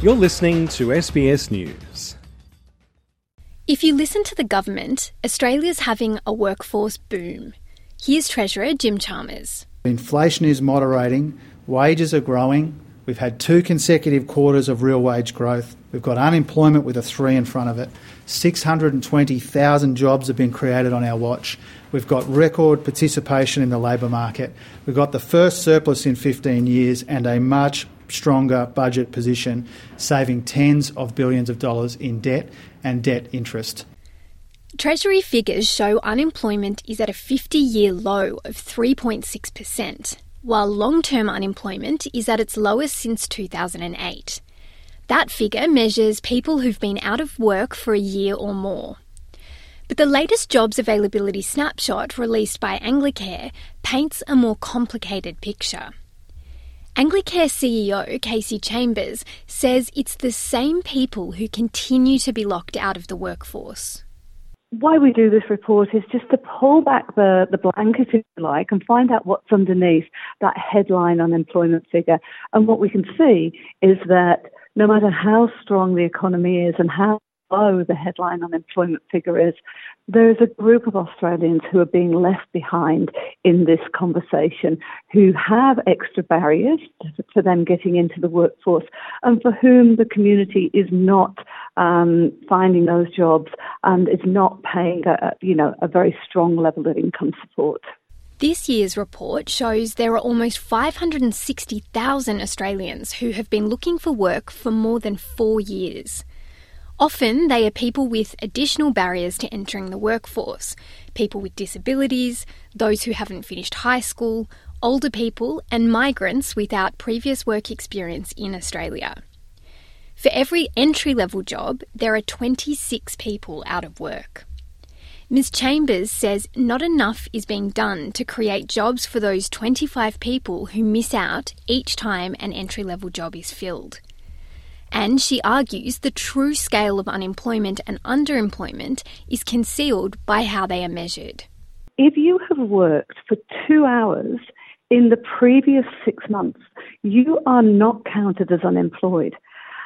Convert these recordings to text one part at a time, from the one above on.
You're listening to SBS News. If you listen to the government, Australia's having a workforce boom. Here's Treasurer Jim Chalmers. Inflation is moderating, wages are growing. We've had two consecutive quarters of real wage growth. We've got unemployment with a three in front of it. 620,000 jobs have been created on our watch. We've got record participation in the labour market. We've got the first surplus in 15 years and a much stronger budget position, saving tens of billions of dollars in debt and debt interest. Treasury figures show unemployment is at a 50 year low of 3.6%, while long term unemployment is at its lowest since 2008. That figure measures people who've been out of work for a year or more. But the latest jobs availability snapshot released by Anglicare paints a more complicated picture. Anglicare CEO Kasy Chambers says it's the same people who continue to be locked out of the workforce. Why we do this report is just to pull back the, the blanket, if you like, and find out what's underneath that headline unemployment figure. And what we can see is that no matter how strong the economy is and how low the headline unemployment figure is, there is a group of Australians who are being left behind in this conversation, who have extra barriers for them getting into the workforce, and for whom the community is not um, finding those jobs and is not paying a, you know a very strong level of income support. This year's report shows there are almost 560,000 Australians who have been looking for work for more than four years. Often they are people with additional barriers to entering the workforce people with disabilities, those who haven't finished high school, older people, and migrants without previous work experience in Australia. For every entry level job, there are 26 people out of work. Ms. Chambers says not enough is being done to create jobs for those 25 people who miss out each time an entry level job is filled. And she argues the true scale of unemployment and underemployment is concealed by how they are measured. If you have worked for two hours in the previous six months, you are not counted as unemployed.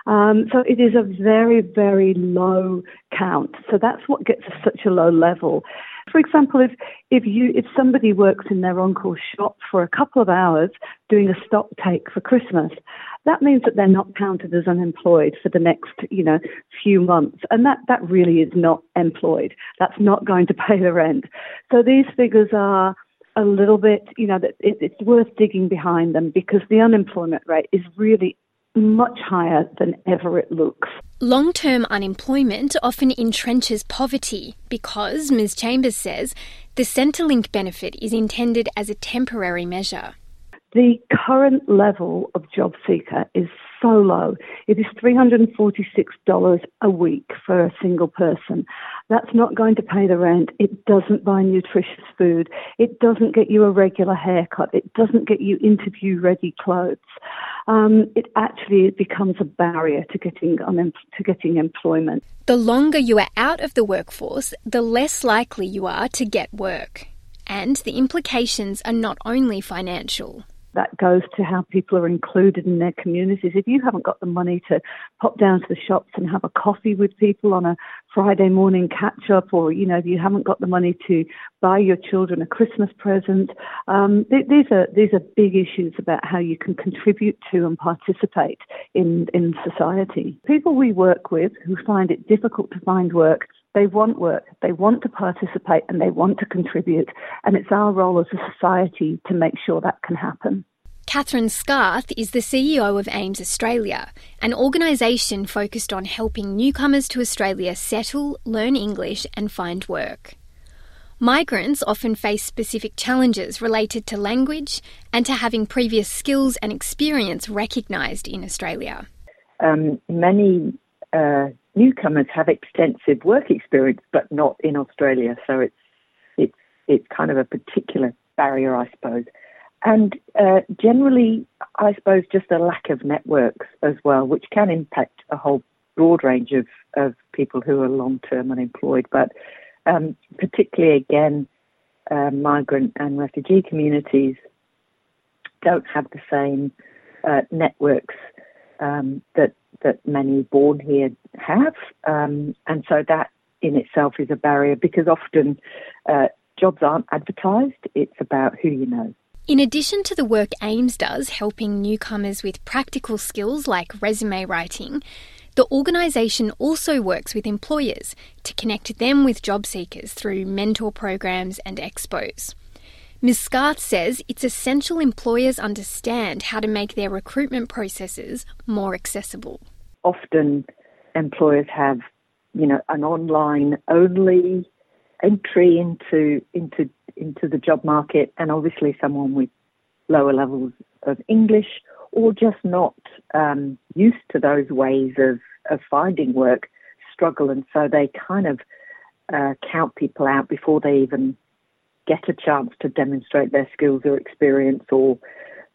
Um, so it is a very, very low count. So that's what gets us such a low level. For example, if, if you if somebody works in their uncle's shop for a couple of hours doing a stock take for Christmas, that means that they're not counted as unemployed for the next, you know, few months. And that, that really is not employed. That's not going to pay the rent. So these figures are a little bit, you know, that it, it's worth digging behind them because the unemployment rate is really much higher than ever it looks. Long term unemployment often entrenches poverty because, Ms. Chambers says, the Centrelink benefit is intended as a temporary measure. The current level of job seeker is so low. It is $346 a week for a single person. That's not going to pay the rent. It doesn't buy nutritious food. It doesn't get you a regular haircut. It doesn't get you interview ready clothes. Um, it actually becomes a barrier to getting, to getting employment. The longer you are out of the workforce, the less likely you are to get work. And the implications are not only financial that goes to how people are included in their communities. If you haven't got the money to pop down to the shops and have a coffee with people on a Friday morning catch up, or you know, if you haven't got the money to buy your children a Christmas present, um, th- these are these are big issues about how you can contribute to and participate in in society. People we work with who find it difficult to find work they want work, they want to participate, and they want to contribute. And it's our role as a society to make sure that can happen. Catherine Scarth is the CEO of AMES Australia, an organisation focused on helping newcomers to Australia settle, learn English, and find work. Migrants often face specific challenges related to language and to having previous skills and experience recognised in Australia. Um, many uh, newcomers have extensive work experience, but not in Australia. So it's it's it's kind of a particular barrier, I suppose. And uh, generally, I suppose just a lack of networks as well, which can impact a whole broad range of, of people who are long term unemployed. But um, particularly, again, uh, migrant and refugee communities don't have the same uh, networks um, that that many born here have, um, and so that in itself is a barrier because often uh, jobs aren't advertised. It's about who you know. In addition to the work AMES does, helping newcomers with practical skills like resume writing, the organisation also works with employers to connect them with job seekers through mentor programs and expos. Ms. Scarth says it's essential employers understand how to make their recruitment processes more accessible. Often employers have, you know, an online only entry into into into the job market and obviously someone with lower levels of English or just not um, used to those ways of, of finding work struggle. And so they kind of uh, count people out before they even get a chance to demonstrate their skills or experience or,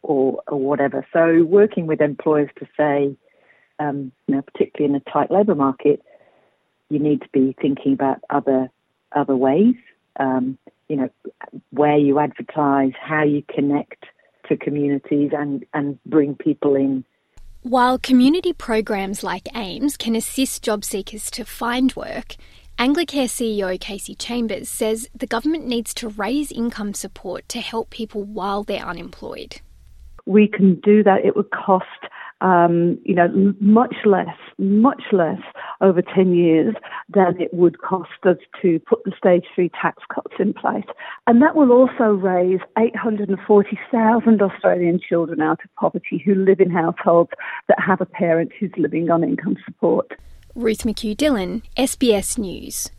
or, or whatever. So working with employers to say, um, you know, particularly in a tight labour market, you need to be thinking about other other ways. Um, you know, where you advertise, how you connect to communities and, and bring people in. While community programs like AMES can assist job seekers to find work, Anglicare CEO Kasy Chambers says the government needs to raise income support to help people while they're unemployed. We can do that. It would cost um, you know, much less, much less over 10 years than it would cost us to put the stage three tax cuts in place. And that will also raise 840,000 Australian children out of poverty who live in households that have a parent who's living on income support. Ruth McHugh Dillon, SBS News.